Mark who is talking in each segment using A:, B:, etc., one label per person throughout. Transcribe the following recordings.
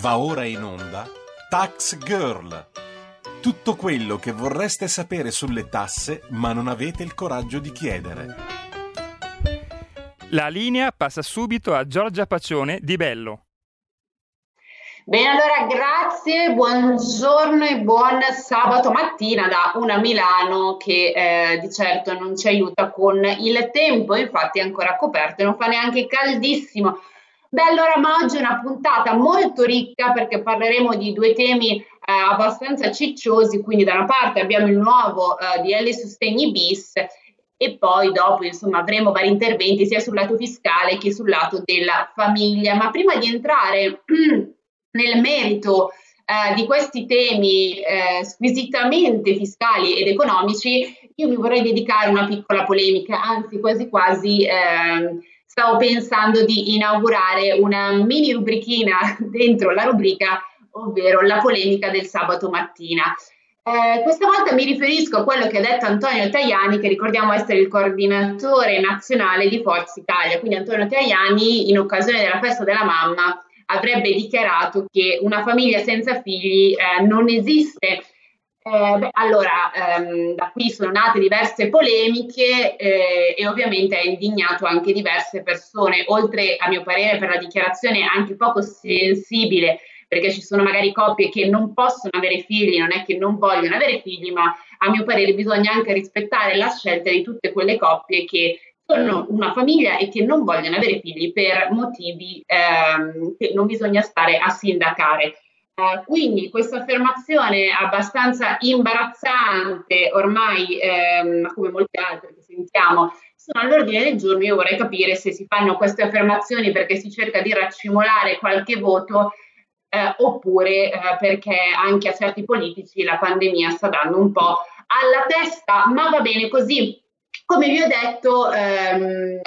A: Va ora in onda Tax Girl. Tutto quello che vorreste sapere sulle tasse ma non avete il coraggio di chiedere.
B: La linea passa subito a Giorgia Pacione di Bello.
C: Bene, allora grazie, buongiorno e buon sabato mattina da una Milano che eh, di certo non ci aiuta con il tempo, infatti è ancora coperto e non fa neanche caldissimo. Beh, allora, oggi è una puntata molto ricca perché parleremo di due temi eh, abbastanza cicciosi, quindi da una parte abbiamo il nuovo eh, DL Sostegni bis e poi dopo insomma avremo vari interventi sia sul lato fiscale che sul lato della famiglia. Ma prima di entrare nel merito eh, di questi temi eh, squisitamente fiscali ed economici, io mi vorrei dedicare una piccola polemica, anzi quasi quasi eh, stavo pensando di inaugurare una mini rubrichina dentro la rubrica, ovvero la polemica del sabato mattina. Eh, questa volta mi riferisco a quello che ha detto Antonio Tajani, che ricordiamo essere il coordinatore nazionale di Forza Italia. Quindi Antonio Tajani, in occasione della festa della mamma, avrebbe dichiarato che una famiglia senza figli eh, non esiste. Eh, beh, allora, ehm, da qui sono nate diverse polemiche eh, e ovviamente ha indignato anche diverse persone, oltre a mio parere per la dichiarazione anche poco sensibile, perché ci sono magari coppie che non possono avere figli, non è che non vogliono avere figli, ma a mio parere bisogna anche rispettare la scelta di tutte quelle coppie che sono una famiglia e che non vogliono avere figli per motivi ehm, che non bisogna stare a sindacare. Quindi questa affermazione abbastanza imbarazzante, ormai ehm, come molte altre che sentiamo, sono all'ordine del giorno. Io vorrei capire se si fanno queste affermazioni perché si cerca di raccimolare qualche voto eh, oppure eh, perché anche a certi politici la pandemia sta dando un po' alla testa, ma va bene così. Come vi ho detto, ehm,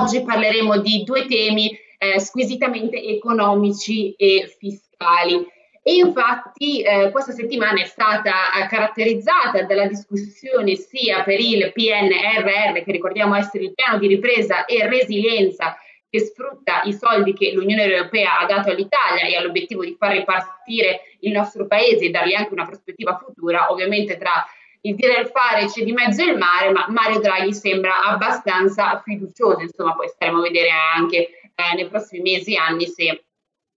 C: oggi parleremo di due temi eh, squisitamente economici e fiscali. E infatti eh, questa settimana è stata eh, caratterizzata dalla discussione sia per il PNRR, che ricordiamo essere il piano di ripresa e resilienza che sfrutta i soldi che l'Unione Europea ha dato all'Italia e ha l'obiettivo di far ripartire il nostro paese e dargli anche una prospettiva futura, ovviamente tra il dire e il fare c'è di mezzo il mare, ma Mario Draghi sembra abbastanza fiducioso, insomma poi staremo a vedere anche eh, nei prossimi mesi e anni se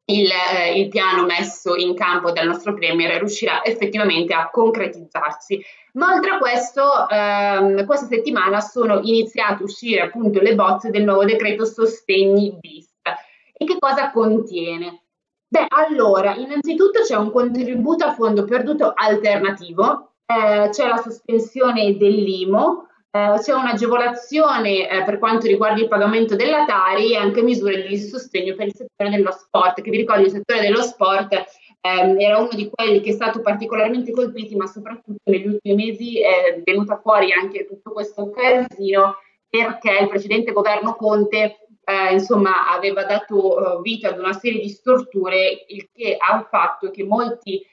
C: il, eh, il, piano messo in campo dal nostro Premier riuscirà effettivamente a concretizzarsi. Ma oltre a questo, ehm, questa settimana sono iniziate a uscire appunto le bozze del nuovo decreto sostegni bis. E che cosa contiene? Beh, allora, innanzitutto c'è un contributo a fondo perduto alternativo, eh, c'è la sospensione dell'IMO, eh, c'è un'agevolazione eh, per quanto riguarda il pagamento della Tari e anche misure di sostegno per il settore dello sport, che vi ricordo il settore dello sport ehm, era uno di quelli che è stato particolarmente colpito, ma soprattutto negli ultimi mesi è venuta fuori anche tutto questo casino perché il precedente governo Conte eh, insomma aveva dato uh, vita ad una serie di storture, il che ha fatto che molti eh,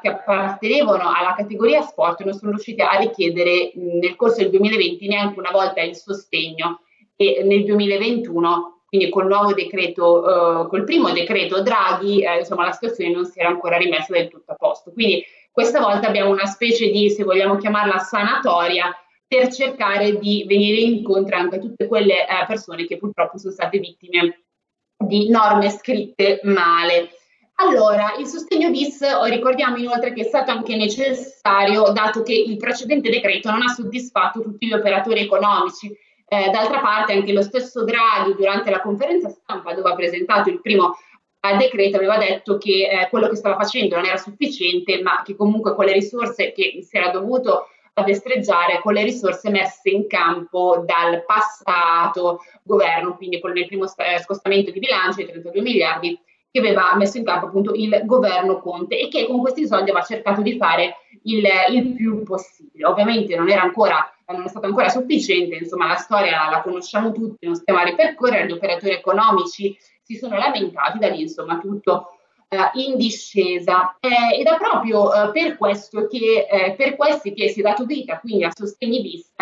C: che appartenevano alla categoria sport non sono riusciti a richiedere nel corso del 2020 neanche una volta il sostegno e nel 2021 quindi col nuovo decreto, uh, col primo decreto Draghi, eh, insomma la situazione non si era ancora rimessa del tutto a posto. Quindi questa volta abbiamo una specie di, se vogliamo chiamarla, sanatoria per cercare di venire incontro anche a tutte quelle eh, persone che purtroppo sono state vittime di norme scritte male. Allora, il sostegno bis, ricordiamo inoltre che è stato anche necessario dato che il precedente decreto non ha soddisfatto tutti gli operatori economici. Eh, d'altra parte anche lo stesso Draghi durante la conferenza stampa dove ha presentato il primo eh, decreto aveva detto che eh, quello che stava facendo non era sufficiente, ma che comunque con le risorse che si era dovuto destreggiare con le risorse messe in campo dal passato governo, quindi con il primo eh, scostamento di bilancio di 32 miliardi che aveva messo in campo appunto il governo Conte e che con questi soldi aveva cercato di fare il, il più possibile. Ovviamente non era ancora non è stato ancora sufficiente, insomma la storia la conosciamo tutti, non stiamo a ripercorrere, gli operatori economici si sono lamentati, da lì insomma tutto eh, in discesa eh, ed è proprio eh, per questo che eh, per questi che si è dato vita quindi a sostegni bis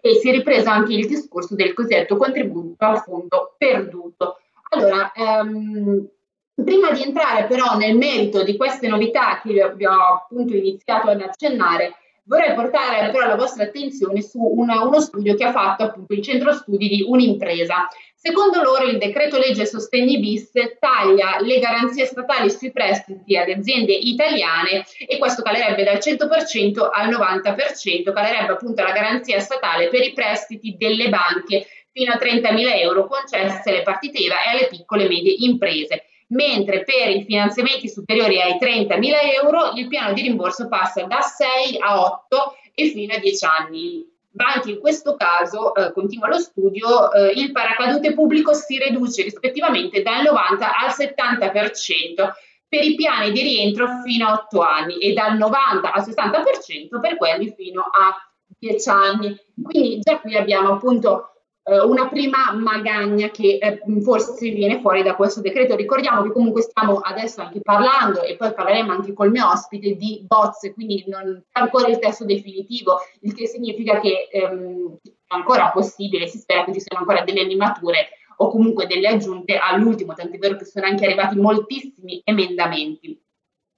C: e si è ripreso anche il discorso del cosiddetto contributo a fondo perduto. Allora, ehm, Prima di entrare però nel merito di queste novità che vi ho appunto iniziato ad accennare, vorrei portare però la vostra attenzione su una, uno studio che ha fatto appunto il centro studi di un'impresa. Secondo loro il decreto legge sostegni bis taglia le garanzie statali sui prestiti alle aziende italiane e questo calerebbe dal 100% al 90%, calerebbe appunto la garanzia statale per i prestiti delle banche fino a 30.000 euro concesse alle partite IVA e alle piccole e medie imprese mentre per i finanziamenti superiori ai 30.000 euro il piano di rimborso passa da 6 a 8 e fino a 10 anni. Anche in questo caso, eh, continua lo studio, eh, il paracadute pubblico si riduce rispettivamente dal 90 al 70% per i piani di rientro fino a 8 anni e dal 90 al 60% per quelli fino a 10 anni. Quindi già qui abbiamo appunto una prima magagna che eh, forse viene fuori da questo decreto. Ricordiamo che comunque stiamo adesso anche parlando e poi parleremo anche col mio ospite di bozze, quindi non c'è ancora il testo definitivo, il che significa che ehm, è ancora possibile, si spera che ci siano ancora delle animature o comunque delle aggiunte all'ultimo, tant'è vero che sono anche arrivati moltissimi emendamenti.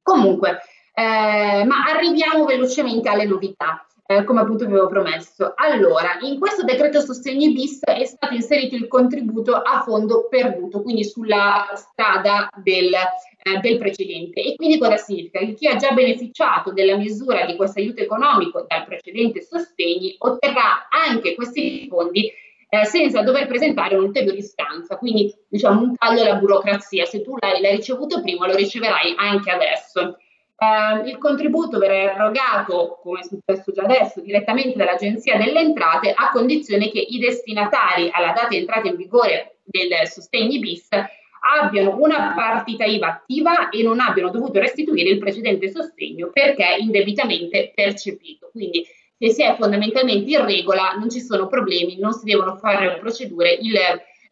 C: Comunque, eh, ma arriviamo velocemente alle novità eh, come appunto vi avevo promesso. Allora, in questo decreto sostegni bis è stato inserito il contributo a fondo perduto, quindi sulla strada del, eh, del precedente. E quindi cosa significa? Che chi ha già beneficiato della misura di questo aiuto economico dal precedente sostegni otterrà anche questi fondi eh, senza dover presentare un'ulteriore istanza, quindi diciamo un taglio alla burocrazia. Se tu l'hai, l'hai ricevuto prima, lo riceverai anche adesso. Eh, il contributo verrà erogato, come è successo già adesso, direttamente dall'Agenzia delle Entrate a condizione che i destinatari alla data di entrata in vigore del sostegni bis abbiano una partita IVA attiva e non abbiano dovuto restituire il precedente sostegno perché indebitamente percepito. Quindi se si è fondamentalmente in regola non ci sono problemi, non si devono fare procedure, il,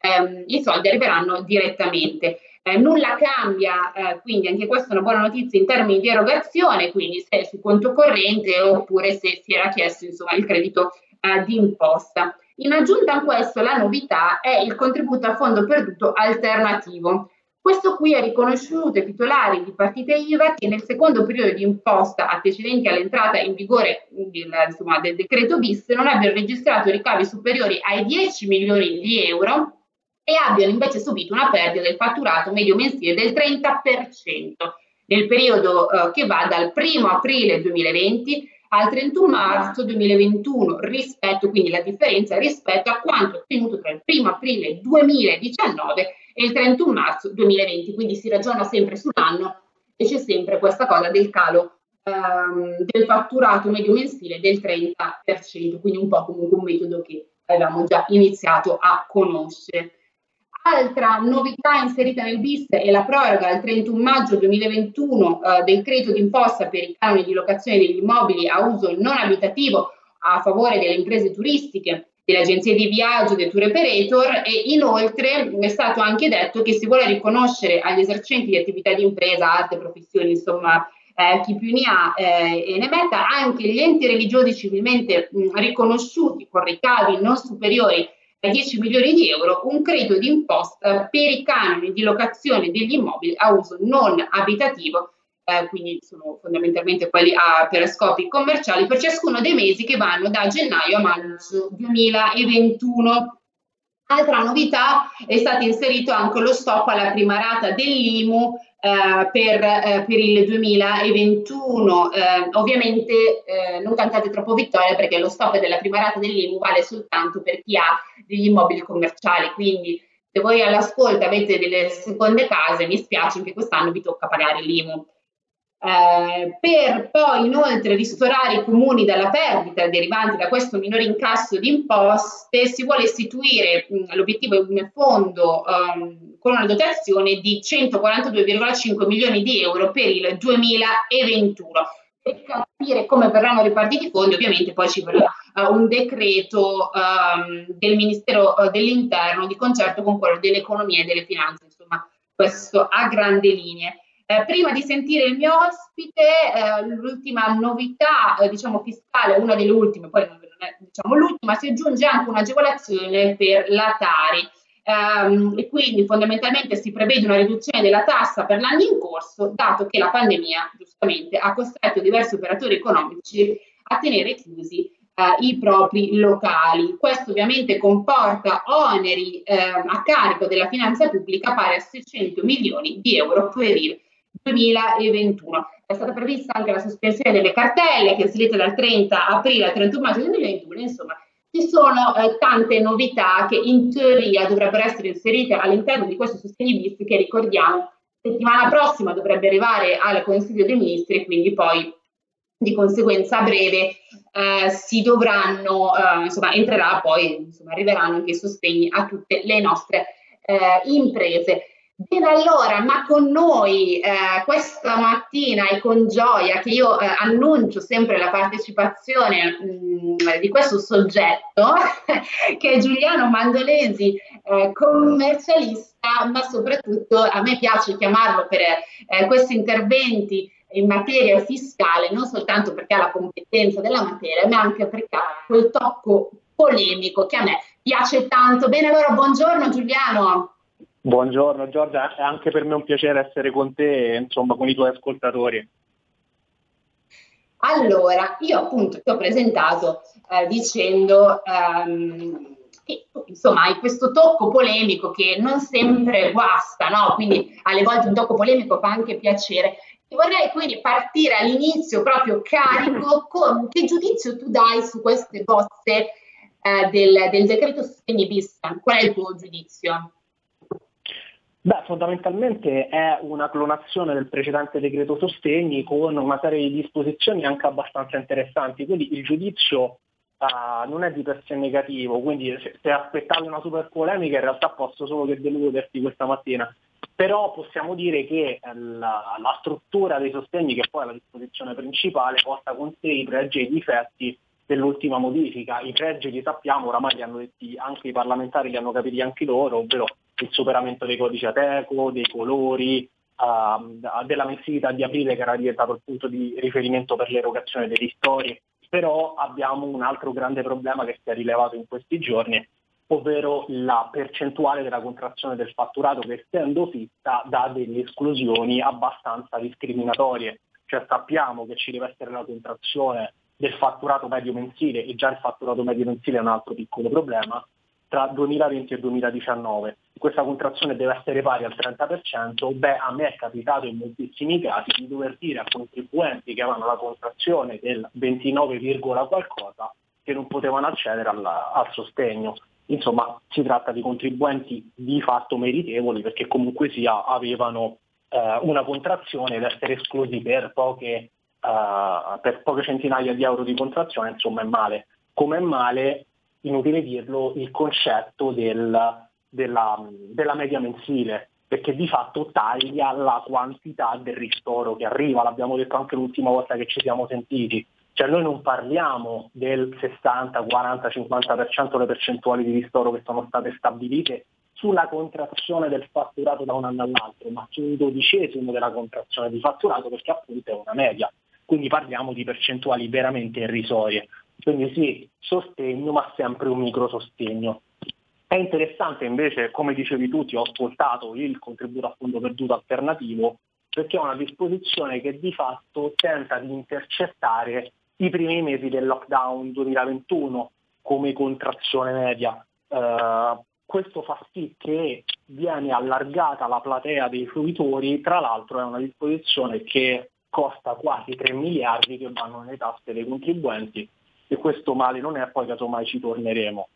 C: ehm, i soldi arriveranno direttamente. Eh, nulla cambia, eh, quindi anche questa è una buona notizia in termini di erogazione, quindi se su conto corrente oppure se si era chiesto insomma, il credito eh, di imposta. In aggiunta a questo la novità è il contributo a fondo perduto alternativo. Questo qui è riconosciuto ai titolari di partite IVA che nel secondo periodo di imposta antecedenti all'entrata in vigore del, insomma, del decreto bis non abbiano registrato ricavi superiori ai 10 milioni di euro e abbiano invece subito una perdita del fatturato medio mensile del 30% nel periodo eh, che va dal 1 aprile 2020 al 31 marzo 2021 rispetto, quindi la differenza rispetto a quanto ottenuto tra il 1 aprile 2019 e il 31 marzo 2020, quindi si ragiona sempre sull'anno e c'è sempre questa cosa del calo ehm, del fatturato medio mensile del 30%, quindi un po' comunque un metodo che avevamo già iniziato a conoscere. Altra novità inserita nel bis è la proroga al 31 maggio 2021 eh, del credito d'imposta per i canoni di locazione degli immobili a uso non abitativo a favore delle imprese turistiche, delle agenzie di viaggio, dei tour operator e inoltre è stato anche detto che si vuole riconoscere agli esercenti di attività di impresa, arte, professioni, insomma eh, chi più ne ha eh, e ne metta, anche gli enti religiosi civilmente mh, riconosciuti con ricavi non superiori 10 milioni di euro un credito d'imposta per i canoni di locazione degli immobili a uso non abitativo, eh, quindi sono fondamentalmente quelli a, per scopi commerciali, per ciascuno dei mesi che vanno da gennaio a maggio 2021. Altra novità è stato inserito anche lo stop alla prima rata dell'IMU eh, per, eh, per, il 2021. Eh, ovviamente eh, non cantate troppo vittoria perché lo stop della prima rata dell'IMU vale soltanto per chi ha degli immobili commerciali, quindi se voi all'ascolto avete delle seconde case, mi spiace che quest'anno vi tocca pagare l'IMU. Eh, per poi inoltre ristorare i comuni dalla perdita derivante da questo minore incasso di imposte, si vuole istituire mh, l'obiettivo di un fondo um, con una dotazione di 142,5 milioni di euro per il 2021. Per capire come verranno ripartiti i fondi, ovviamente poi ci vorrà uh, un decreto um, del Ministero uh, dell'Interno di concerto con quello dell'Economia e delle Finanze, insomma, questo a grandi linee. Eh, prima di sentire il mio ospite, eh, l'ultima novità, eh, diciamo fiscale, una delle ultime, poi non è diciamo l'ultima, si aggiunge anche un'agevolazione per la Tari. Ehm, e quindi fondamentalmente si prevede una riduzione della tassa per l'anno in corso, dato che la pandemia giustamente ha costretto diversi operatori economici a tenere chiusi eh, i propri locali. Questo ovviamente comporta oneri eh, a carico della finanza pubblica pari a 600 milioni di euro per il 2021. È stata prevista anche la sospensione delle cartelle che è salita dal 30 aprile al 31 maggio 2021, insomma ci sono eh, tante novità che in teoria dovrebbero essere inserite all'interno di questo sostegno bis che ricordiamo settimana prossima dovrebbe arrivare al Consiglio dei Ministri e quindi poi di conseguenza a breve eh, si dovranno, eh, insomma, entrerà poi, insomma, arriveranno anche i sostegni a tutte le nostre eh, imprese. Bene, allora, ma con noi eh, questa mattina e con gioia che io eh, annuncio sempre la partecipazione mh, mm, di questo soggetto, che è Giuliano Mandolesi, eh, commercialista, ma soprattutto a me piace chiamarlo per eh, questi interventi in materia fiscale, non soltanto perché ha la competenza della materia, ma anche perché ha quel tocco polemico che a me piace tanto. Bene, allora buongiorno Giuliano.
D: Buongiorno Giorgia, è anche per me un piacere essere con te e insomma con i tuoi ascoltatori.
C: Allora, io appunto ti ho presentato eh, dicendo ehm, che insomma hai questo tocco polemico che non sempre guasta, no? Quindi alle volte un tocco polemico fa anche piacere. E vorrei quindi partire all'inizio proprio carico con che giudizio tu dai su queste bozze eh, del, del decreto sostegni bis. Qual è il tuo giudizio?
D: Beh, fondamentalmente è una clonazione del precedente decreto sostegni con una serie di disposizioni anche abbastanza interessanti, quindi il giudizio uh, non è di per sé negativo, quindi se, se aspettavi una super polemica in realtà posso solo che deluderti questa mattina. Però possiamo dire che la, la struttura dei sostegni, che poi è la disposizione principale, porta con sé i pregi e i difetti dell'ultima modifica. I pregi li sappiamo, oramai li hanno detti anche i parlamentari, li hanno capiti anche loro, ovvero il superamento dei codici Ateco, dei colori, uh, della mensilità di aprile che era diventato il punto di riferimento per l'erogazione dei ristori, però abbiamo un altro grande problema che si è rilevato in questi giorni, ovvero la percentuale della contrazione del fatturato che essendo fitta dà delle esclusioni abbastanza discriminatorie, cioè sappiamo che ci deve essere la contrazione del fatturato medio mensile e già il fatturato medio mensile è un altro piccolo problema, tra 2020 e 2019. Questa contrazione deve essere pari al 30%, beh a me è capitato in moltissimi casi di dover dire a contribuenti che avevano la contrazione del 29, qualcosa che non potevano accedere alla, al sostegno. Insomma, si tratta di contribuenti di fatto meritevoli perché comunque sia avevano eh, una contrazione ed essere esclusi per poche, uh, per poche centinaia di euro di contrazione, insomma è male. Come è male inutile dirlo, il concetto del, della, della media mensile, perché di fatto taglia la quantità del ristoro che arriva, l'abbiamo detto anche l'ultima volta che ci siamo sentiti. Cioè noi non parliamo del 60, 40, 50% delle percentuali di ristoro che sono state stabilite sulla contrazione del fatturato da un anno all'altro, ma su un dodicesimo della contrazione di fatturato perché appunto è una media. Quindi parliamo di percentuali veramente irrisorie. Quindi sì, sostegno, ma sempre un micro sostegno. È interessante invece, come dicevi tu, ti ho ascoltato il contributo a fondo perduto alternativo, perché è una disposizione che di fatto tenta di intercettare i primi mesi del lockdown 2021 come contrazione media. Uh, questo fa sì che viene allargata la platea dei fruitori, tra l'altro è una disposizione che costa quasi 3 miliardi che vanno nelle tasche dei contribuenti e questo male non è, poi casomai ci torneremo.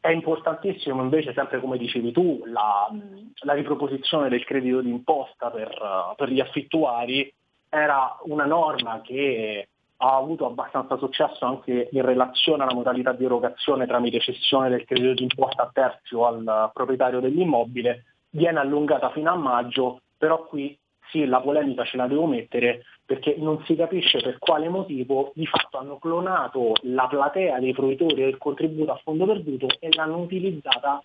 D: È importantissimo invece, sempre come dicevi tu, la, la riproposizione del credito d'imposta per, per gli affittuari era una norma che ha avuto abbastanza successo anche in relazione alla modalità di erogazione tramite cessione del credito d'imposta a terzi o al proprietario dell'immobile, viene allungata fino a maggio, però qui sì, la polemica ce la devo mettere perché non si capisce per quale motivo di fatto hanno clonato la platea dei fruitori del contributo a fondo perduto e l'hanno utilizzata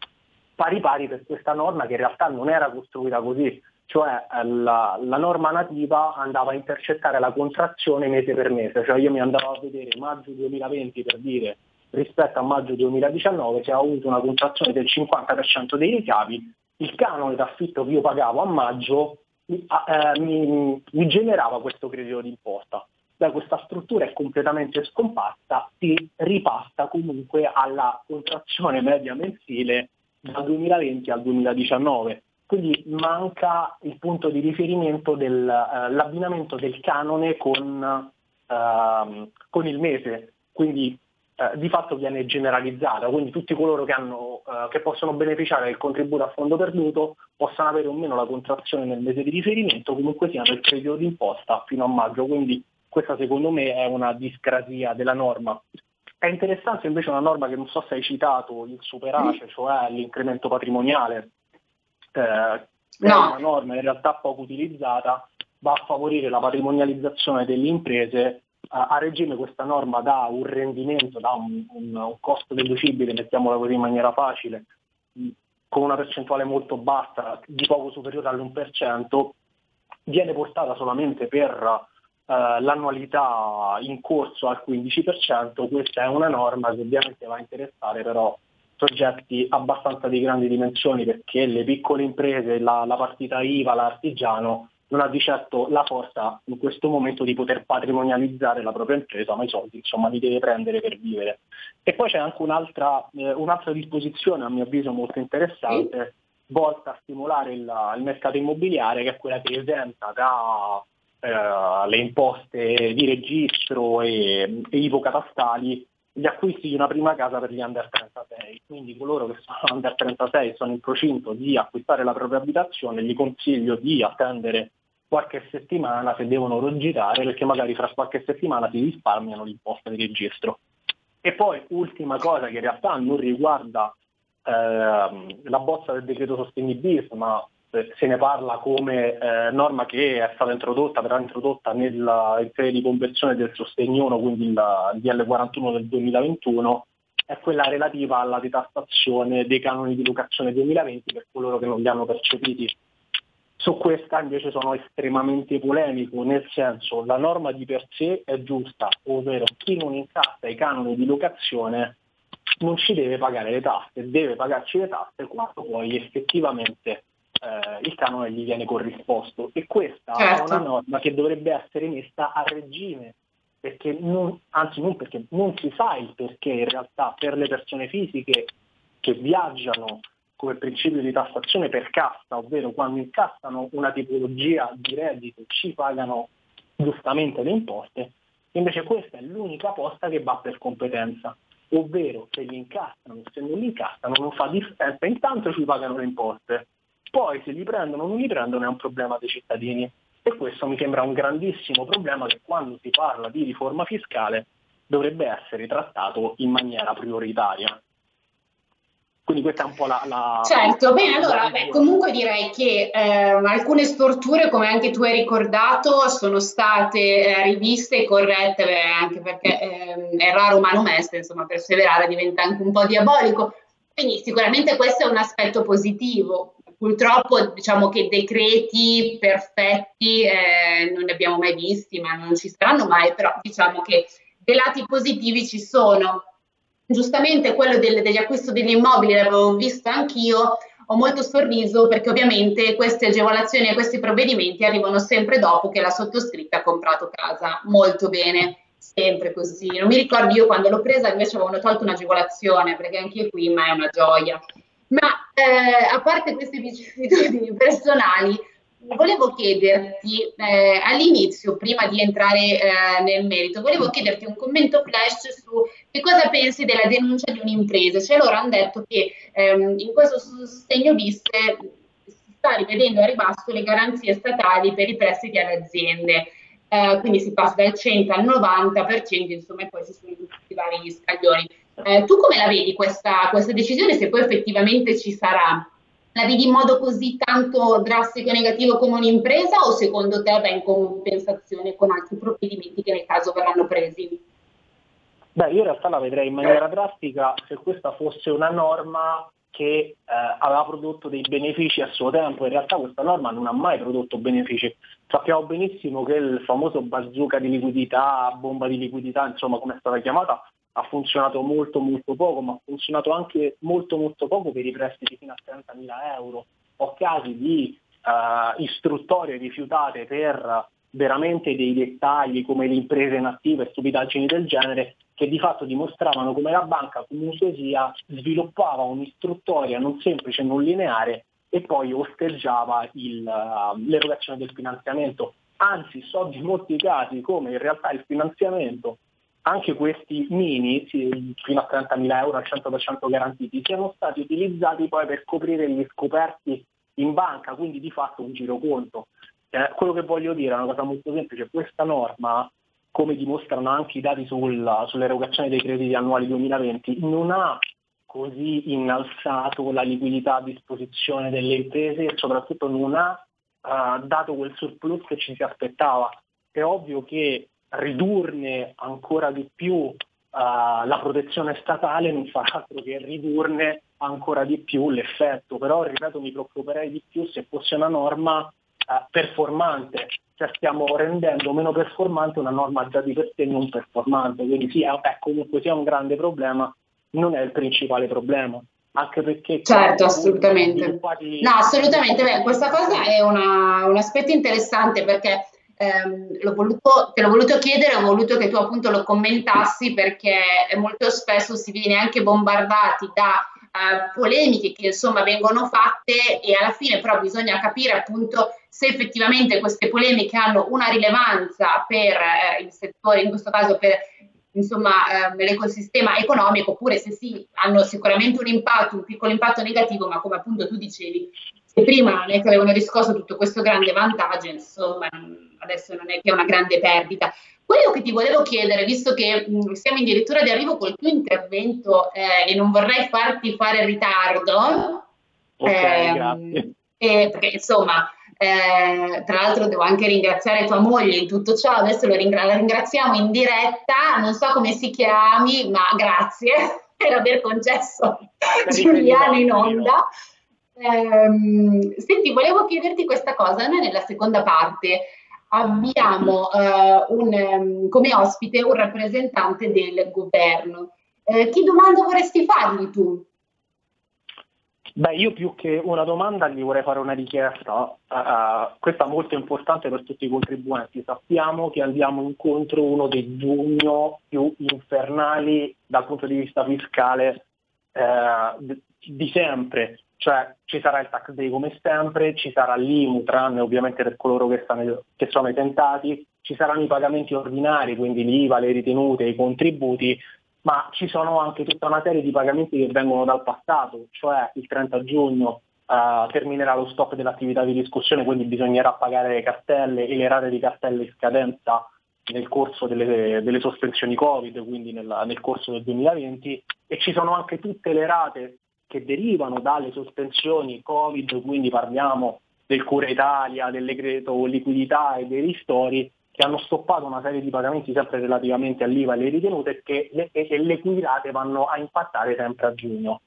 D: pari pari per questa norma che in realtà non era costruita così, cioè eh, la, la, norma nativa andava a intercettare la contrazione mese per mese, cioè io mi andavo a vedere maggio 2020 per dire rispetto a maggio 2019 si è avuto una contrazione del 50% dei ricavi, il canone d'affitto che io pagavo a maggio eh, mi, mi generava questo credito d'imposta. Da questa struttura è completamente scomparsa, si ripassa comunque alla contrazione media mensile dal 2020 al 2019. Quindi manca il punto di riferimento dell'abbinamento eh, del canone con, uh, con il mese. Quindi eh, di fatto viene generalizzata, quindi tutti coloro che, hanno, eh, che, possono beneficiare del contributo a fondo perduto possano avere o meno la contrazione nel mese di riferimento, comunque siano il credito d'imposta fino a maggio, quindi questa secondo me è una discrasia della norma. È interessante invece una norma che non so se hai citato, il superace, cioè l'incremento patrimoniale, eh, no. è una norma in realtà poco utilizzata, va a favorire la patrimonializzazione delle imprese a regime questa norma dà un rendimento, dà un, un, un costo deducibile, mettiamola così in maniera facile, con una percentuale molto bassa, di poco superiore all'1%, viene portata solamente per uh, l'annualità in corso al 15%, questa è una norma che ovviamente va a interessare però soggetti abbastanza di grandi dimensioni perché le piccole imprese, la, la partita IVA, l'artigiano non ha di certo la forza in questo momento di poter patrimonializzare la propria impresa, ma i soldi insomma li deve prendere per vivere. E poi c'è anche un'altra, eh, un'altra disposizione a mio avviso molto interessante, volta a stimolare il, il mercato immobiliare, che è quella che esenta da eh, le imposte di registro e, e ipocatastali gli acquisti di una prima casa per gli under 36. Quindi coloro che sono under 36 e sono in procinto di acquistare la propria abitazione, gli consiglio di attendere qualche settimana se devono rogitare perché magari fra qualche settimana si risparmiano l'imposta di registro. E poi ultima cosa che in realtà non riguarda eh, la bozza del decreto sostegni bis, ma eh, se ne parla come eh, norma che è stata introdotta, verrà introdotta nella, in sede di conversione del sostegno 1, quindi il DL41 del 2021, è quella relativa alla detassazione dei canoni di locazione 2020 per coloro che non li hanno percepiti su questa invece sono estremamente polemico, nel senso la norma di per sé è giusta, ovvero chi non incassa i canoni di locazione non ci deve pagare le tasse, deve pagarci le tasse quando poi effettivamente eh, il canone gli viene corrisposto. E questa certo. è una norma che dovrebbe essere messa a regime, perché non, anzi non perché non si sa il perché in realtà per le persone fisiche che viaggiano come principio di tassazione per cassa, ovvero quando incassano una tipologia di reddito ci pagano giustamente le imposte, invece questa è l'unica posta che va per competenza, ovvero se li incassano, se non li incassano non fa differenza, intanto ci pagano le imposte, poi se li prendono o non li prendono è un problema dei cittadini e questo mi sembra un grandissimo problema che quando si parla di riforma fiscale dovrebbe essere trattato in maniera prioritaria. Quindi questa è un po' la... la
C: certo, bene, allora beh, comunque direi che eh, alcune storture, come anche tu hai ricordato, sono state eh, riviste e corrette, beh, anche perché eh, è raro mano mesta, insomma, perseverare diventa anche un po' diabolico. Quindi sicuramente questo è un aspetto positivo. Purtroppo diciamo che decreti perfetti eh, non ne abbiamo mai visti, ma non ci saranno mai, però diciamo che dei lati positivi ci sono giustamente quello del, degli acquisti degli immobili l'avevo visto anch'io, ho molto sorriso perché ovviamente queste agevolazioni e questi provvedimenti arrivano sempre dopo che la sottoscritta ha comprato casa. Molto bene, sempre così. Non mi ricordo io quando l'ho presa invece avevano tolto un'agevolazione perché anche qui ma è una gioia. Ma eh, a parte queste vicissitudini personali, volevo chiederti eh, all'inizio, prima di entrare eh, nel merito, volevo chiederti un commento flash su che cosa pensi della denuncia di un'impresa. Cioè loro hanno detto che ehm, in questo sostegno bis si sta rivedendo a ribasso le garanzie statali per i prestiti alle aziende. Eh, quindi si passa dal 100 al 90%, insomma, e poi ci sono tutti i vari scaglioni. Eh, tu come la vedi questa, questa decisione, se poi effettivamente ci sarà? La vedi in modo così tanto drastico e negativo come un'impresa o secondo te va in compensazione con altri provvedimenti che nel caso verranno presi?
D: Beh, io in realtà la vedrei in maniera drastica se questa fosse una norma che eh, aveva prodotto dei benefici a suo tempo, in realtà questa norma non ha mai prodotto benefici. Sappiamo benissimo che il famoso bazooka di liquidità, bomba di liquidità, insomma come è stata chiamata, ha funzionato molto molto poco, ma ha funzionato anche molto molto poco per i prestiti fino a 30.000 euro. Ho casi di uh, istruttorie rifiutate per veramente dei dettagli come le imprese inattive e stupidaggini del genere che di fatto dimostravano come la banca comunque sia sviluppava un'istruttoria non semplice, non lineare e poi osteggiava il, uh, l'erogazione del finanziamento. Anzi, so di molti casi come in realtà il finanziamento anche questi mini, fino a 30.000 euro al 100% garantiti, siano stati utilizzati poi per coprire gli scoperti in banca, quindi di fatto un giroconto. Eh, quello che voglio dire è una cosa molto semplice, questa norma, come dimostrano anche i dati sul, sull'erogazione dei crediti annuali 2020, non ha così innalzato la liquidità a disposizione delle imprese e soprattutto non ha uh, dato quel surplus che ci si aspettava. È ovvio che ridurne ancora di più uh, la protezione statale non fa altro che ridurne ancora di più l'effetto, però ripeto mi preoccuperei di più se fosse una norma uh, performante, cioè stiamo rendendo meno performante una norma già di per sé non performante, quindi sì, è comunque sia un grande problema, non è il principale problema. Anche perché
C: certo assolutamente. no assolutamente. Beh, questa cosa è una, un aspetto interessante perché ehm, l'ho voluto, te l'ho voluto chiedere, ho voluto che tu appunto lo commentassi perché molto spesso si viene anche bombardati da Uh, polemiche che insomma vengono fatte e alla fine però bisogna capire appunto se effettivamente queste polemiche hanno una rilevanza per uh, il settore, in questo caso per insomma uh, l'ecosistema economico, oppure se sì, hanno sicuramente un impatto, un piccolo impatto negativo, ma come appunto tu dicevi, prima non è che avevano riscosso tutto questo grande vantaggio, insomma adesso non è che è una grande perdita. Quello che ti volevo chiedere, visto che mh, siamo addirittura di arrivo col tuo intervento eh, e non vorrei farti fare ritardo,
D: okay, ehm,
C: eh, perché insomma, eh, tra l'altro devo anche ringraziare tua moglie in tutto ciò, adesso ringra- la ringraziamo in diretta, non so come si chiami, ma grazie per aver concesso Giuliano in onda. Eh, senti, volevo chiederti questa cosa, noi nella seconda parte abbiamo eh, un, ehm, come ospite un rappresentante del governo. Eh, che domanda vorresti fargli tu?
D: Beh, io più che una domanda gli vorrei fare una richiesta, uh, questa è molto importante per tutti i contribuenti. Sappiamo che andiamo incontro uno dei giugno più infernali dal punto di vista fiscale uh, di sempre cioè ci sarà il tax day come sempre, ci sarà l'IMU, tranne ovviamente per coloro che, stanno, che sono esentati, ci saranno i pagamenti ordinari, quindi l'IVA, le ritenute, i contributi, ma ci sono anche tutta una serie di pagamenti che vengono dal passato, cioè il 30 giugno uh, terminerà lo stop dell'attività di discussione, quindi bisognerà pagare le cartelle e le rate di cartelle in scadenza nel corso delle, delle sospensioni Covid, quindi nel, nel corso del 2020, e ci sono anche tutte le rate che derivano dalle sospensioni Covid, quindi parliamo del Cura Italia, del decreto liquidità e dei ristori, che hanno stoppato una serie di pagamenti sempre relativamente all'IVA e alle ritenute che le, e le cui vanno a impattare sempre a giugno.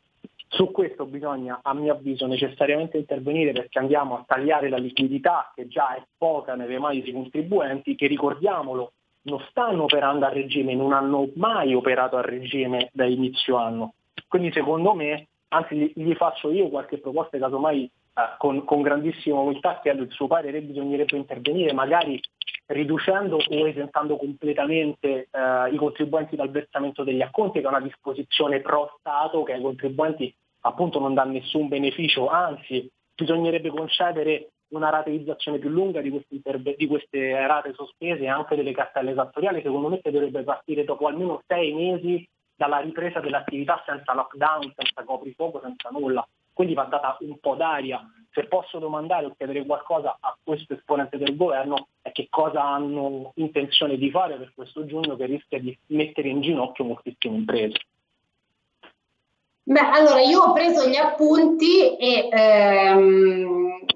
D: Su questo bisogna, a mio avviso, necessariamente intervenire perché andiamo a tagliare la liquidità che già è poca nelle mani dei contribuenti, che ricordiamolo non stanno operando a regime, non hanno mai operato a regime da inizio anno. Quindi secondo me anzi gli, faccio io qualche proposta, casomai eh, con, con grandissima umiltà chiedo il suo parere, bisognerebbe intervenire magari riducendo o esentando completamente eh, i contribuenti dal versamento degli acconti, che è una disposizione pro Stato che ai contribuenti appunto non dà nessun beneficio, anzi bisognerebbe concedere una rateizzazione più lunga di queste, interve- di queste rate sospese e anche delle cartelle esattoriali, secondo me che dovrebbe partire dopo almeno sei mesi dalla ripresa dell'attività senza lockdown, senza coprifuoco, senza nulla. Quindi va data un po' d'aria. Se posso domandare o chiedere qualcosa a questo esponente del governo è che cosa hanno intenzione di fare per questo giugno che rischia di mettere in ginocchio moltissime imprese.
C: Beh, allora io ho preso gli appunti e, ehm,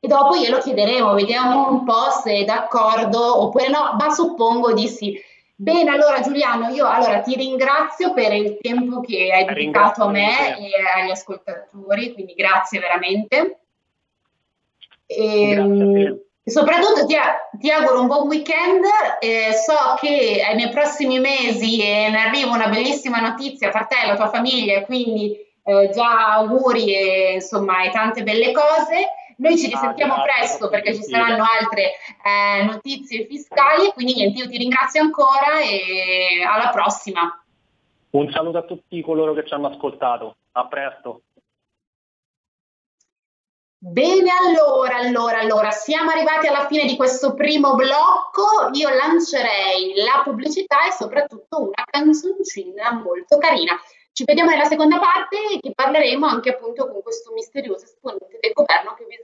C: e dopo glielo chiederemo, vediamo un po' se è d'accordo oppure no, ma suppongo di sì. Bene, allora Giuliano, io allora, ti ringrazio per il tempo che hai dedicato a me e agli ascoltatori, quindi grazie veramente.
D: E, grazie
C: E soprattutto ti, ti, auguro un buon weekend, eh, so che nei prossimi mesi eh, ne arriva una bellissima notizia per te e la tua famiglia, quindi eh, già auguri e, insomma, e tante belle cose. Noi ci risentiamo ah, presto perché ci saranno altre eh, notizie fiscali, quindi niente, io ti ringrazio ancora e alla prossima.
D: Un saluto a tutti coloro che ci hanno ascoltato, a presto.
C: Bene, allora, allora, allora, siamo arrivati alla fine di questo primo blocco. Io lancerei la pubblicità e soprattutto una canzoncina molto carina. Ci vediamo nella seconda parte e che parleremo anche appunto con questo misterioso esponente del governo che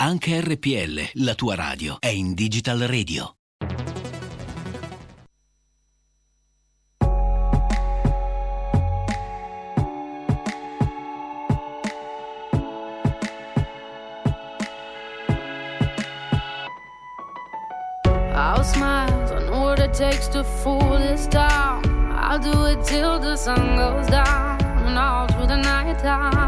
E: Anche RPL, la tua radio, è in Digital Radio.
F: I'll smile, I know what it takes to fool this town. I'll do it till the sun goes down and all through the night time.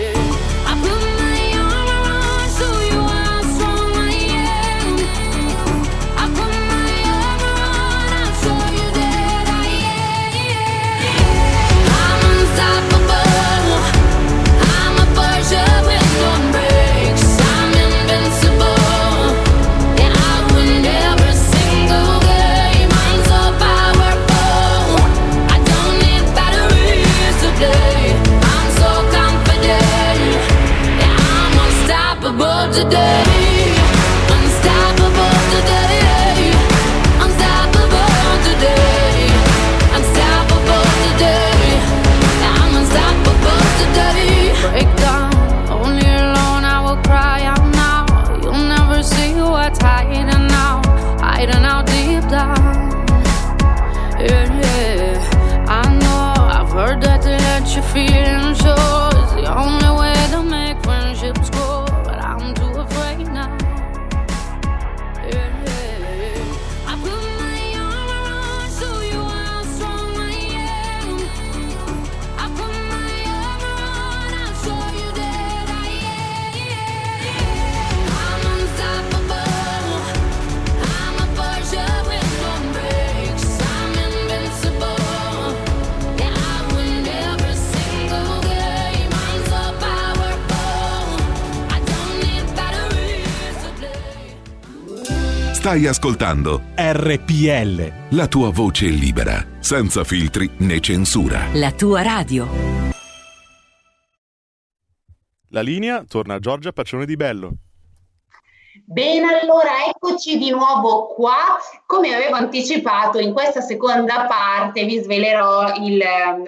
G: Stai ascoltando
A: RPL.
G: La tua voce libera, senza filtri né censura.
H: La tua radio.
I: La linea torna a Giorgia Paccione di Bello.
C: Bene, allora eccoci di nuovo qua. Come avevo anticipato, in questa seconda parte vi svelerò il,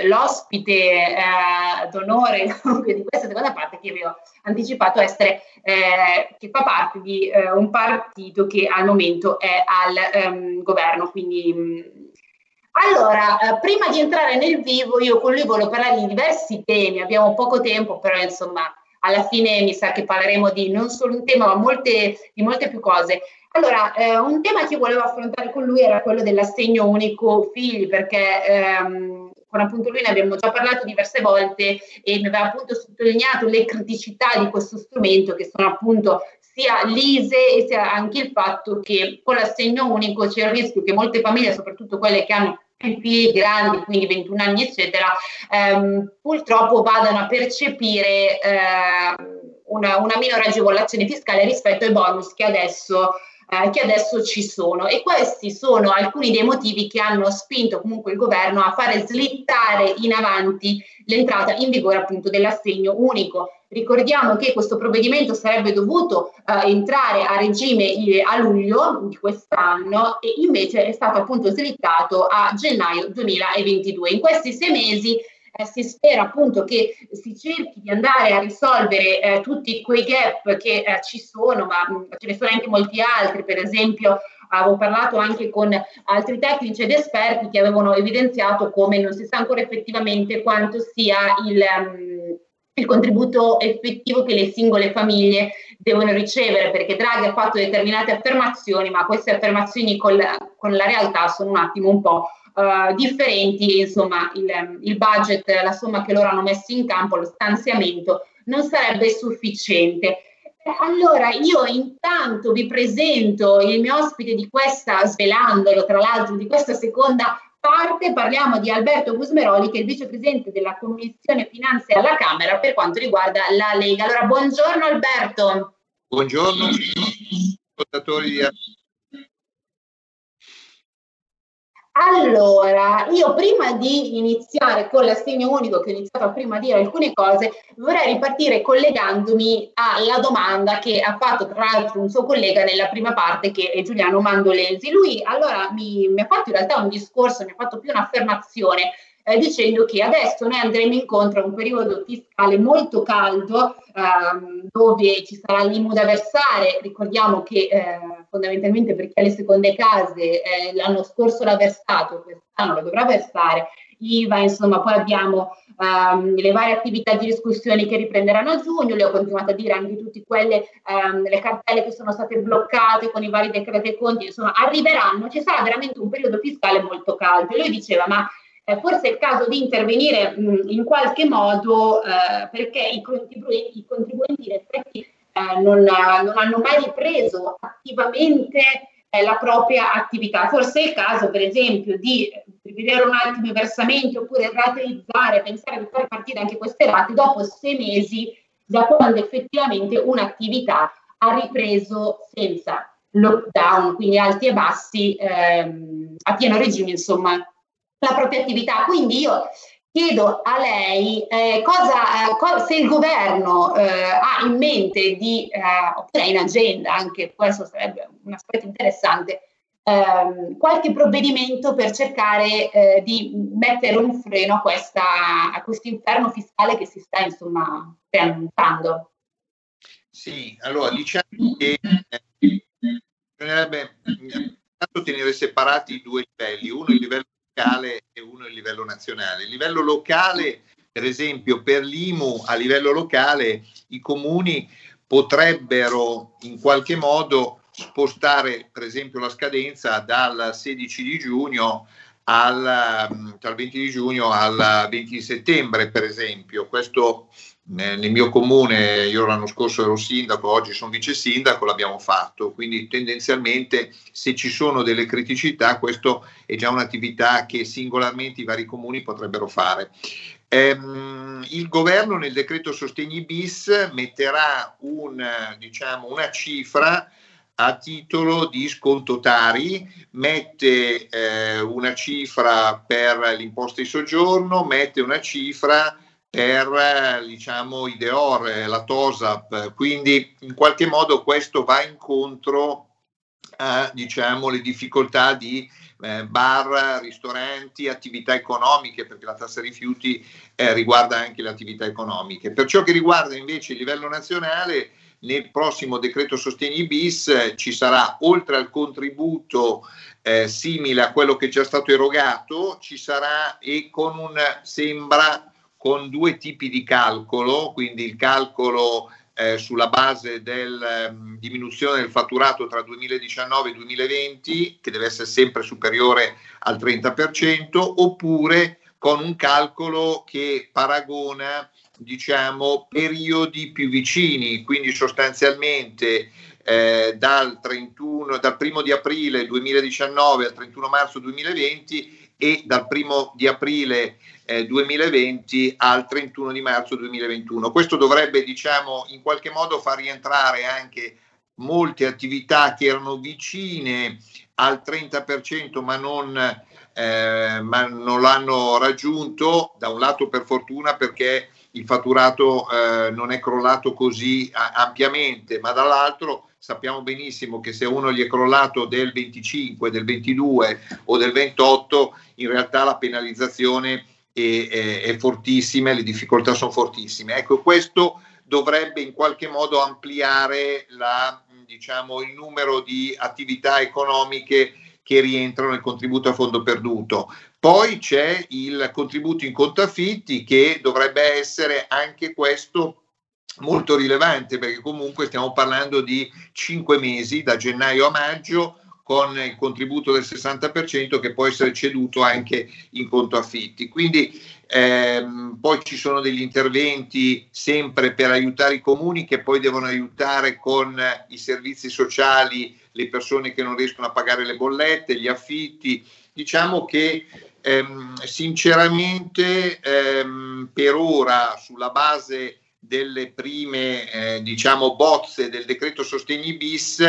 C: l'ospite eh, d'onore di questa seconda parte che avevo anticipato essere, eh, che fa parte di eh, un partito che al momento è al ehm, governo. Quindi, mh. allora, eh, prima di entrare nel vivo, io con lui volevo parlare di diversi temi, abbiamo poco tempo, però insomma alla fine mi sa che parleremo di non solo un tema, ma molte, di molte più cose. Allora, eh, un tema che volevo affrontare con lui era quello dell'assegno unico figli, perché ehm, con appunto lui ne abbiamo già parlato diverse volte e mi aveva appunto sottolineato le criticità di questo strumento, che sono appunto sia l'ISE e sia anche il fatto che con l'assegno unico c'è il rischio che molte famiglie, soprattutto quelle che hanno figli grandi, quindi 21 anni, eccetera, ehm, purtroppo vadano a percepire eh, una, una minore agevolazione fiscale rispetto ai bonus che adesso eh, che adesso ci sono e questi sono alcuni dei motivi che hanno spinto comunque il governo a fare slittare in avanti l'entrata in vigore appunto dell'assegno unico. Ricordiamo che questo provvedimento sarebbe dovuto eh, entrare a regime eh, a luglio di quest'anno e invece è stato appunto slittato a gennaio 2022. In questi sei mesi eh, si spera appunto che si cerchi di andare a risolvere eh, tutti quei gap che eh, ci sono, ma mh, mm, ce ne sono anche molti altri, per esempio avevo parlato anche con altri tecnici ed esperti che avevano evidenziato come non si sa ancora effettivamente quanto sia il, um, il contributo effettivo che le singole famiglie devono ricevere, perché Draghi ha fatto determinate affermazioni, ma queste affermazioni con la, con la realtà sono un attimo un po' uh, differenti, insomma il, il budget, la somma che loro hanno messo in campo, lo stanziamento, non sarebbe sufficiente. Allora, io intanto vi presento il mio ospite di questa, svelandolo tra l'altro, di questa seconda parte. Parliamo di Alberto Gusmeroli, che è il vicepresidente della Commissione Finanze alla Camera per quanto riguarda la Lega. Allora, buongiorno Alberto.
J: Buongiorno, ascoltatori di
C: Allora, io prima di iniziare con l'assegno unico, che ho iniziato prima a dire alcune cose, vorrei ripartire collegandomi alla domanda che ha fatto tra l'altro un suo collega nella prima parte, che è Giuliano Mandolesi. Lui allora mi, mi ha fatto in realtà un discorso, mi ha fatto più un'affermazione eh, dicendo che adesso noi andremo incontro a un periodo fiscale molto caldo ehm, dove ci sarà l'IMU da versare. Ricordiamo che eh, fondamentalmente per chi ha le seconde case eh, l'anno scorso l'ha versato, quest'anno lo dovrà versare. IVA, insomma, poi abbiamo um, le varie attività di discussione che riprenderanno a giugno, le ho continuato a dire anche tutte quelle, um, le cartelle che sono state bloccate con i vari decreti conti, insomma, arriveranno, ci sarà veramente un periodo fiscale molto caldo. E lui diceva, ma eh, forse è il caso di intervenire mh, in qualche modo eh, perché i contribuenti, i contribuenti in effetti eh, non, non, hanno mai ripreso attivamente eh, la propria attività. Forse è il caso, per esempio, di rivedere un attimo i versamenti oppure rateizzare, pensare di far partire anche queste rate dopo sei mesi da quando effettivamente un'attività ha ripreso senza lockdown, quindi alti e bassi, ehm, a pieno regime, insomma, la propria attività. Quindi io chiedo a lei eh, cosa, eh, co- se il governo eh, ha in mente di, eh, oppure in agenda, anche questo sarebbe un aspetto interessante, ehm, qualche provvedimento per cercare eh, di mettere un freno a, questa, a questo inferno fiscale che si sta insomma preannunciando.
J: Sì, allora diciamo che eh, bisognerebbe tenere separati i due livelli, uno il livello locale e uno a livello nazionale. Il livello locale, per esempio, per l'IMU a livello locale i comuni potrebbero in qualche modo spostare, per esempio, la scadenza dal 16 di giugno al, mm, dal 20 di giugno al 20 di settembre, per esempio. Questo nel mio comune, io l'anno scorso ero sindaco, oggi sono vice sindaco, l'abbiamo fatto, quindi tendenzialmente se ci sono delle criticità, questo è già un'attività che singolarmente i vari comuni potrebbero fare. Ehm, il governo nel decreto sostegni bis metterà un, diciamo, una cifra a titolo di sconto Tari, mette eh, una cifra per l'imposta di soggiorno, mette una cifra per diciamo, i Deor, la TOSAP, quindi in qualche modo questo va incontro a diciamo, le difficoltà di eh, bar, ristoranti, attività economiche, perché la tassa rifiuti eh, riguarda anche le attività economiche. Per ciò che riguarda invece il livello nazionale, nel prossimo decreto sostegni bis eh, ci sarà, oltre al contributo eh, simile a quello che è già stato erogato, ci sarà e con un, sembra, con due tipi di calcolo, quindi il calcolo eh, sulla base della um, diminuzione del fatturato tra 2019 e 2020, che deve essere sempre superiore al 30%, oppure con un calcolo che paragona diciamo periodi più vicini, quindi sostanzialmente eh, dal, 31, dal 1 di aprile 2019 al 31 marzo 2020 e dal 1 di aprile eh, 2020 al 31 di marzo 2021. Questo dovrebbe, diciamo, in qualche modo far rientrare anche molte attività che erano vicine al 30% ma non, eh, ma non l'hanno raggiunto, da un lato per fortuna perché il fatturato eh, non è crollato così ampiamente, ma dall'altro sappiamo benissimo che se uno gli è crollato del 25, del 22 o del 28, in realtà la penalizzazione è, è, è fortissima e le difficoltà sono fortissime. Ecco, questo dovrebbe in qualche modo ampliare la, diciamo, il numero di attività economiche che rientrano nel contributo a fondo perduto. Poi c'è il contributo in conto affitti che dovrebbe essere anche questo molto rilevante perché comunque stiamo parlando di cinque mesi da gennaio a maggio con il contributo del 60% che può essere ceduto anche in conto affitti. Quindi ehm, poi ci sono degli interventi sempre per aiutare i comuni che poi devono aiutare con i servizi sociali le persone che non riescono a pagare le bollette, gli affitti. Diciamo che ehm, sinceramente ehm, per ora sulla base delle prime eh, diciamo bozze del decreto sostegni bis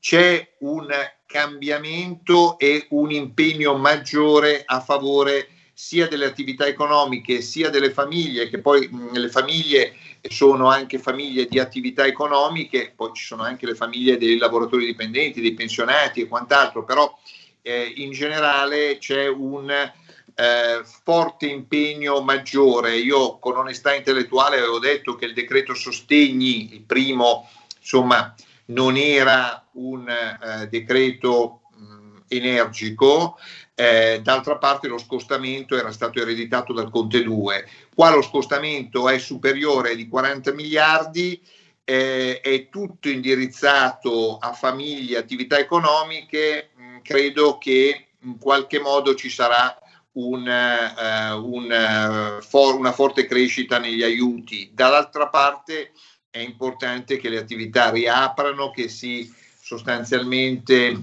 J: c'è un cambiamento e un impegno maggiore a favore sia delle attività economiche sia delle famiglie, che poi mh, le famiglie sono anche famiglie di attività economiche, poi ci sono anche le famiglie dei lavoratori dipendenti, dei pensionati e quant'altro, però eh, in generale c'è un eh, forte impegno maggiore. Io con onestà intellettuale avevo detto che il decreto sostegni, il primo, insomma, non era un eh, decreto mh, energico, eh, d'altra parte lo scostamento era stato ereditato dal Conte 2. Qua lo scostamento è superiore di 40 miliardi, eh, è tutto indirizzato a famiglie, attività economiche, mh, credo che in qualche modo ci sarà un, uh, un, uh, for, una forte crescita negli aiuti. Dall'altra parte è importante che le attività riaprano, che si sostanzialmente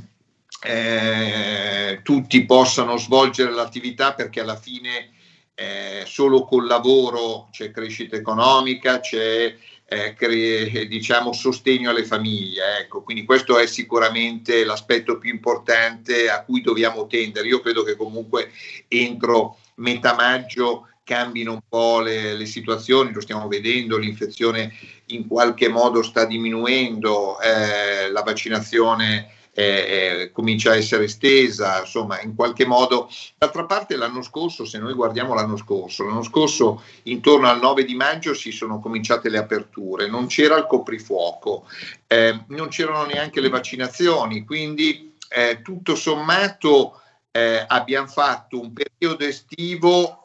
J: eh, tutti possano svolgere l'attività perché alla fine eh, solo col lavoro c'è crescita economica, c'è eh, cre- diciamo sostegno alle famiglie. Ecco, quindi questo è sicuramente l'aspetto più importante a cui dobbiamo tendere. Io credo che comunque entro metà maggio cambino un po' le, le situazioni, lo stiamo vedendo, l'infezione in qualche modo sta diminuendo, eh, la vaccinazione eh, eh, comincia a essere estesa, insomma, in qualche modo. D'altra parte, l'anno scorso, se noi guardiamo l'anno scorso, l'anno scorso intorno al 9 di maggio si sono cominciate le aperture, non c'era il coprifuoco, eh, non c'erano neanche le vaccinazioni, quindi eh, tutto sommato eh, abbiamo fatto un periodo estivo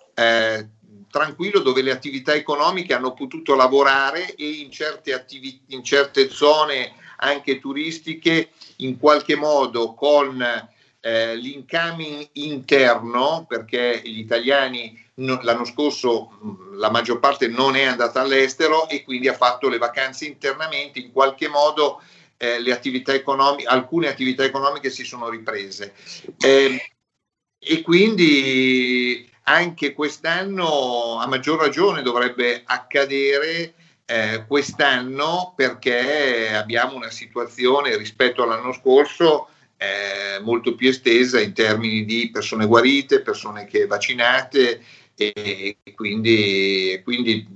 J: tranquillo dove le attività economiche hanno potuto lavorare e in certe, attivi- in certe zone anche turistiche in qualche modo con eh, l'incoming interno perché gli italiani no, l'anno scorso mh, la maggior parte non è andata all'estero e quindi ha fatto le vacanze internamente in qualche modo eh, le attività economiche alcune attività economiche si sono riprese. Eh, e quindi anche quest'anno a maggior ragione dovrebbe accadere eh, quest'anno perché abbiamo una situazione rispetto all'anno scorso eh, molto più estesa in termini di persone guarite, persone che vaccinate e, quindi, quindi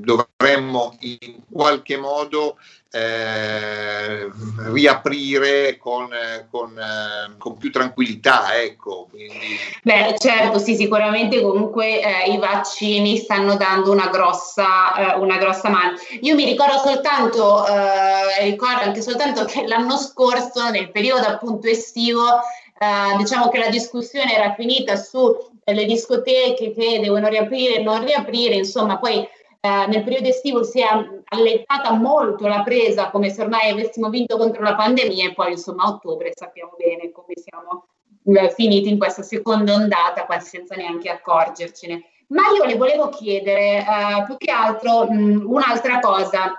J: dovremmo in qualche modo eh, riaprire con, con, eh, con, più tranquillità. Ecco. Quindi...
C: Beh, certo, sì, sicuramente comunque eh, i vaccini stanno dando una grossa, eh, una grossa mano. Io mi ricordo soltanto, eh, ricordo anche soltanto che l'anno scorso, nel periodo appunto estivo, Uh, diciamo che la discussione era finita sulle discoteche che devono riaprire e non riaprire, insomma, poi eh, nel periodo estivo si è allentata molto la presa come se ormai avessimo vinto contro la pandemia e poi insomma a ottobre sappiamo bene come siamo eh, finiti in questa seconda ondata quasi senza neanche accorgercene. Ma io le volevo chiedere eh, più che altro mh, un'altra cosa,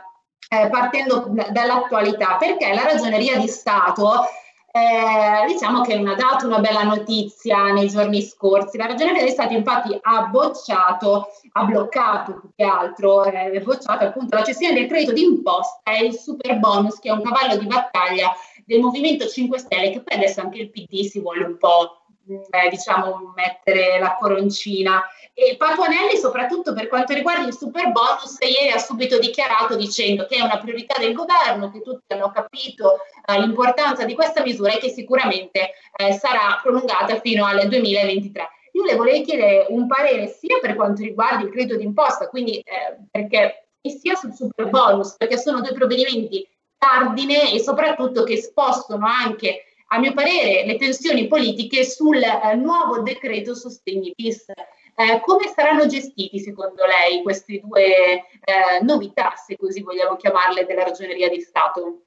C: eh, partendo dall'attualità, perché la ragioneria di Stato eh, diciamo che non ha dato una bella notizia nei giorni scorsi. La Ragioneria degli Stati infatti ha bocciato, ha bloccato più che altro, eh, bocciato appunto la cessione del credito d'imposta e il super bonus che è un cavallo di battaglia del Movimento 5 Stelle che poi adesso anche il PD si vuole un po' eh, diciamo mettere la coroncina e Patuanelli, soprattutto per quanto riguarda il super bonus, ieri ha subito dichiarato dicendo che è una priorità del governo, che tutti hanno capito eh, l'importanza di questa misura e che sicuramente eh, sarà prolungata fino al 2023. Io le vorrei chiedere un parere sia per quanto riguarda il credito d'imposta, quindi eh, perché sia sul super bonus, perché sono due provvedimenti cardine e soprattutto che spostano anche a mio parere, le tensioni politiche sul eh, nuovo decreto sostegni bis. Eh, come saranno gestiti secondo lei queste due eh, novità, se così vogliamo chiamarle, della ragioneria di Stato?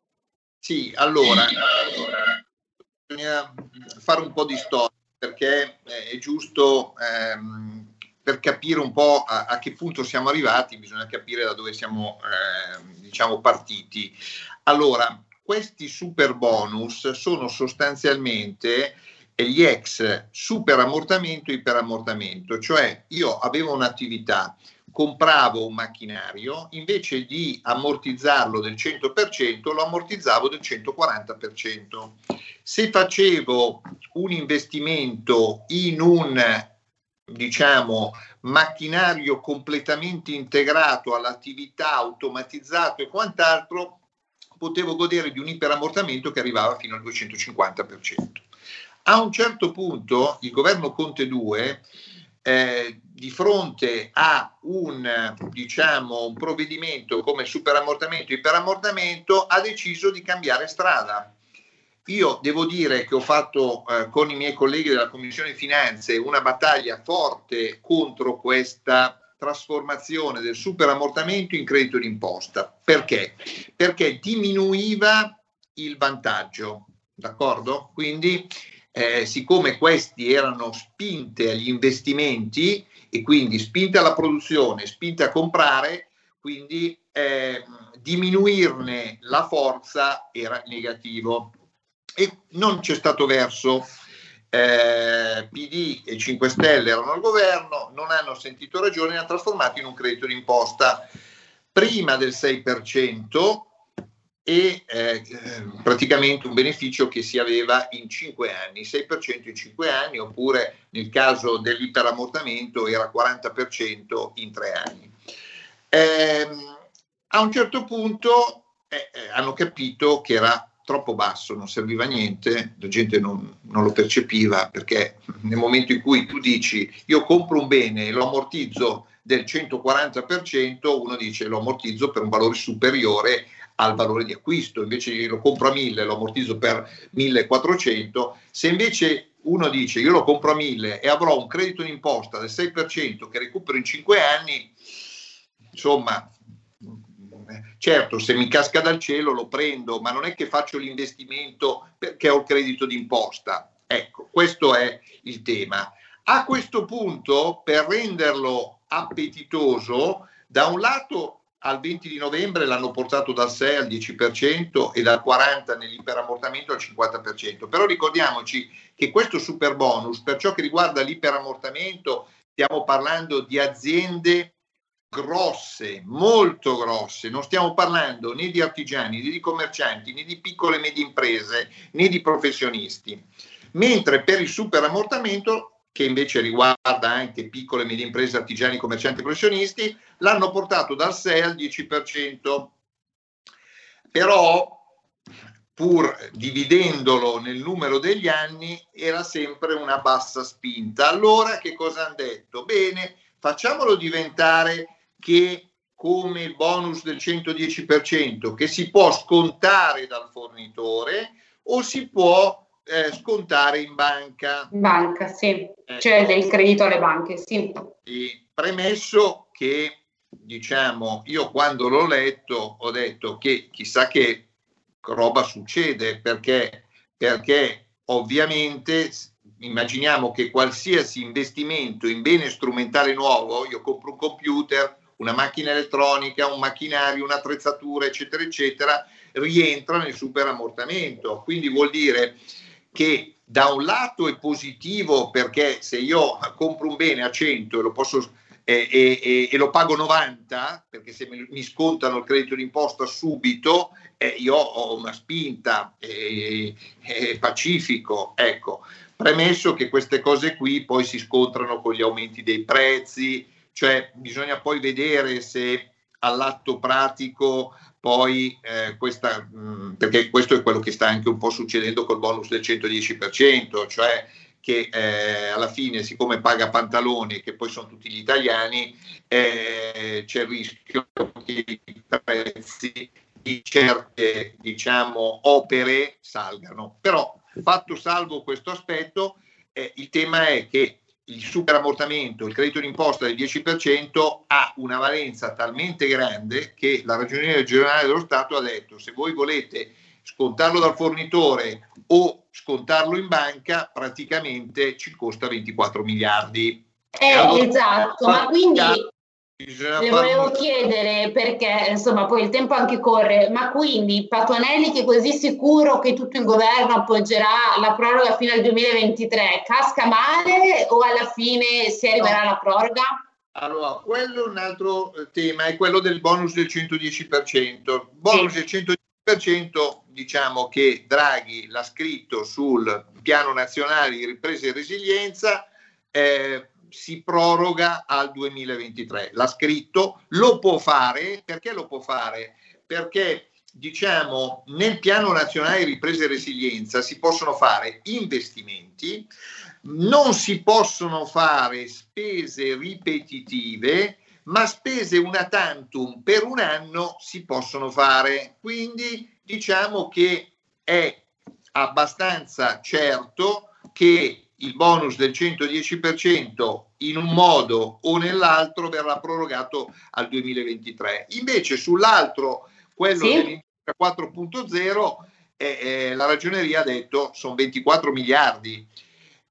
J: Sì, allora, bisogna fare un po' di storia perché è giusto ehm, per capire un po' a, a, che punto siamo arrivati, bisogna capire da dove siamo eh, diciamo partiti. Allora, questi super bonus sono sostanzialmente gli ex super ammortamento e iperammortamento, cioè io avevo un'attività, compravo un macchinario, invece di ammortizzarlo del 100%, lo ammortizzavo del 140%. Se facevo un investimento in un diciamo macchinario completamente integrato all'attività, automatizzato e quant'altro, potevo godere di un iperammortamento che arrivava fino al 250%. A un certo punto il governo Conte 2 eh, di fronte a un, diciamo, un provvedimento come superammortamento e iperammortamento ha deciso di cambiare strada. Io devo dire che ho fatto eh, con i miei colleghi della Commissione Finanze una battaglia forte contro questa trasformazione del superammortamento in credito d'imposta. Perché? Perché diminuiva il vantaggio, d'accordo? Quindi eh, siccome questi erano spinte agli investimenti e quindi spinte alla produzione, spinte a comprare, quindi eh, diminuirne la forza era negativo e non c'è stato verso. Eh, PD e 5 Stelle erano al governo, non hanno sentito ragione e hanno trasformato in un credito d'imposta prima del 6%, e eh, praticamente un beneficio che si aveva in 5 anni, 6% in 5 anni oppure nel caso dell'iperammortamento era 40% in 3 anni. Eh, a un certo punto eh, eh, hanno capito che era troppo basso, non serviva a niente, la gente non, non, lo percepiva perché nel momento in cui tu dici io compro un bene e lo ammortizzo del 140%, uno dice lo ammortizzo per un valore superiore al valore di acquisto, invece lo compro a 1000, lo ammortizzo per 1400, se invece uno dice io lo compro a 1000 e avrò un credito d'imposta del 6% che recupero in 5 anni, insomma, certo se mi casca dal cielo lo prendo, ma non è che faccio l'investimento perché ho il credito d'imposta. Ecco, questo è il tema. A questo punto, per renderlo appetitoso, da un lato al 20 di novembre l'hanno portato dal 6 al 10% e dal 40% nell'iperammortamento al 50%. Però ricordiamoci che questo super bonus, per ciò che riguarda l'iperammortamento, stiamo parlando di aziende grosse, molto grosse, non stiamo parlando né di artigiani, né di commercianti, né di piccole e medie imprese, né di professionisti. Mentre per il superammortamento che invece riguarda anche piccole e medie imprese, artigiani, commercianti e professionisti, l'hanno portato dal 6 al 10%. Però, pur dividendolo nel numero degli anni, era sempre una bassa spinta. Allora che cosa hanno detto? Bene, facciamolo diventare che come il bonus del 110% che si può scontare dal fornitore o si può eh, scontare in banca.
C: Banca, sì, ecco. cioè del credito alle banche, sì.
J: E premesso che, diciamo, io quando l'ho letto ho detto che chissà che roba succede perché, perché ovviamente immaginiamo che qualsiasi investimento in bene strumentale nuovo, io compro un computer, una macchina elettronica, un macchinario, un'attrezzatura, eccetera, eccetera, rientra nel superammortamento. Quindi vuol dire che da un lato è positivo perché se io compro un bene a 100 e lo, posso, eh, eh, e lo pago 90, perché se mi scontano il credito d'imposta subito, eh, io ho una spinta pacifico. Ecco, premesso che queste cose qui poi si scontrano con gli aumenti dei prezzi, cioè bisogna poi vedere se all'atto pratico poi eh, questa, mh, mm, perché questo è quello che sta anche un po' succedendo col bonus del 110%, cioè che eh, alla fine, siccome paga pantaloni, che poi sono tutti gli italiani, eh, c'è il rischio che i prezzi di certe diciamo, opere salgano. Però, fatto salvo questo aspetto, eh, il tema è che il superammortamento, il credito d'imposta del 10% ha una valenza talmente grande che la Ragioneria Generale dello Stato ha detto se voi volete scontarlo dal fornitore o scontarlo in banca praticamente ci costa 24 miliardi.
C: Eh, allora, esatto, ma quindi Le volevo chiedere perché, insomma, poi il tempo anche corre, ma quindi Patuanelli che è così sicuro che tutto il governo appoggerà la proroga fino al 2023, casca male o alla fine si arriverà alla proroga?
J: Allora, quello è un altro eh, tema, è quello del bonus del 110%. Bonus sì. del 110% diciamo che Draghi l'ha scritto sul piano nazionale di ripresa e resilienza. Eh, si proroga al 2023. L'ha scritto, lo può fare, perché lo può fare? Perché diciamo nel piano nazionale ripresa e resilienza si possono fare investimenti, non si possono fare spese ripetitive, ma spese una tantum per un anno si possono fare. Quindi diciamo che è abbastanza certo che il bonus del 110% in un modo o nell'altro verrà prorogato al 2023. Invece sull'altro, quello sì. dell'industria 4.0, eh, eh, la ragioneria ha detto sono 24 miliardi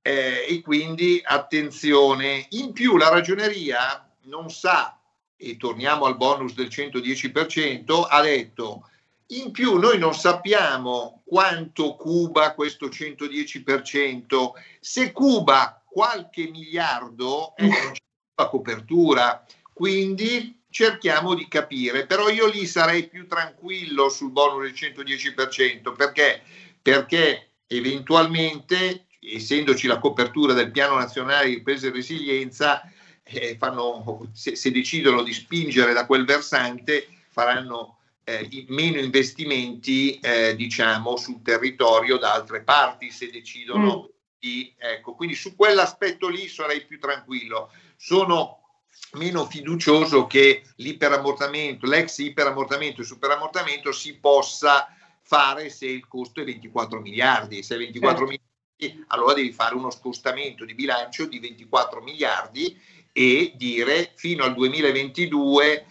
J: eh, e quindi attenzione. In più la ragioneria non sa, e torniamo al bonus del 110%, ha detto in più noi non sappiamo quanto cuba questo 110%, se cuba qualche miliardo eh, c'è la copertura, quindi cerchiamo di capire, però io lì sarei più tranquillo sul bonus del 110%, perché? Perché eventualmente, essendoci la copertura del piano nazionale di ripresa e resilienza, eh, fanno, se, se decidono di spingere da quel versante, faranno eh, meno investimenti eh, diciamo sul territorio da altre parti se decidono mm. di ecco quindi su quell'aspetto lì sarei più tranquillo sono meno fiducioso che l'iperammortamento l'ex iperammortamento e superammortamento si possa fare se il costo è 24 miliardi se 24 certo. miliardi allora devi fare uno scostamento di bilancio di 24 miliardi e dire fino al 2022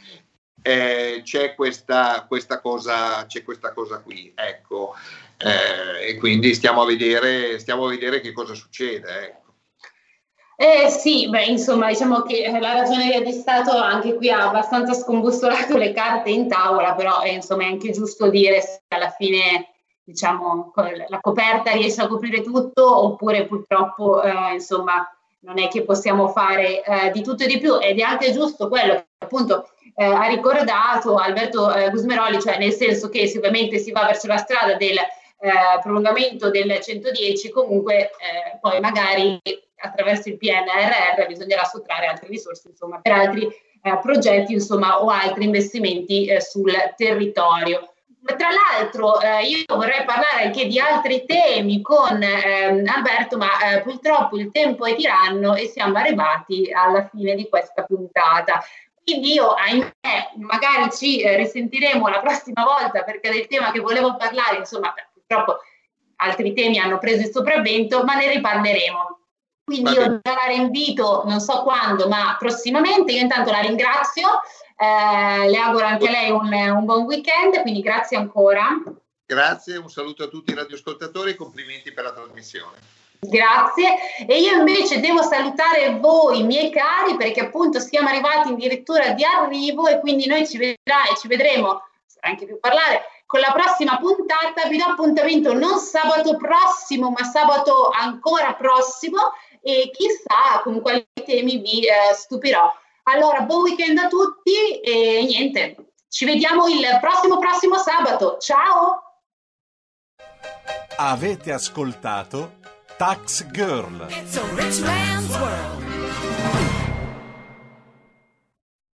J: eh, c'è, questa, questa cosa, c'è questa cosa qui, ecco, eh, e quindi stiamo a, vedere, stiamo a vedere che cosa succede. Ecco.
C: Eh sì, beh, insomma, diciamo che la ragioneria di Stato anche qui ha abbastanza scombussolato le carte in tavola, però eh, insomma è anche giusto dire se alla fine diciamo la coperta riesce a coprire tutto oppure purtroppo eh, insomma non è che possiamo fare eh, di tutto e di più ed è anche giusto quello che appunto eh, ha ricordato Alberto eh, Gusmeroli, cioè nel senso che sicuramente si va verso la strada del eh, prolungamento del 110, comunque eh, poi magari attraverso il PNRR bisognerà sottrarre altre risorse insomma, per altri eh, progetti insomma, o altri investimenti sul territorio. Tra l'altro eh, io vorrei parlare anche di altri temi con ehm, Alberto, ma eh, purtroppo il tempo è tiranno e siamo arrivati alla fine di questa puntata. Quindi io, ahimè, magari ci eh, risentiremo la prossima volta perché del tema che volevo parlare, insomma, purtroppo altri temi hanno preso il sopravvento, ma ne riparleremo. Quindi io la rinvito, non so quando, ma prossimamente. Io intanto la ringrazio, eh, le auguro anche a lei un, un buon weekend, quindi grazie ancora.
J: Grazie, un saluto a tutti i radioascoltatori e complimenti per la trasmissione.
C: Grazie. E io invece devo salutare voi, miei cari, perché appunto siamo arrivati addirittura di arrivo e quindi noi ci, vedrà, e ci vedremo, sarà anche più parlare, con la prossima puntata. Vi do appuntamento non sabato prossimo, ma sabato ancora prossimo e chissà con quali temi vi eh, stupirò. Allora, buon weekend a tutti e niente, ci vediamo il prossimo prossimo sabato. Ciao!
A: Avete ascoltato Tax Girl.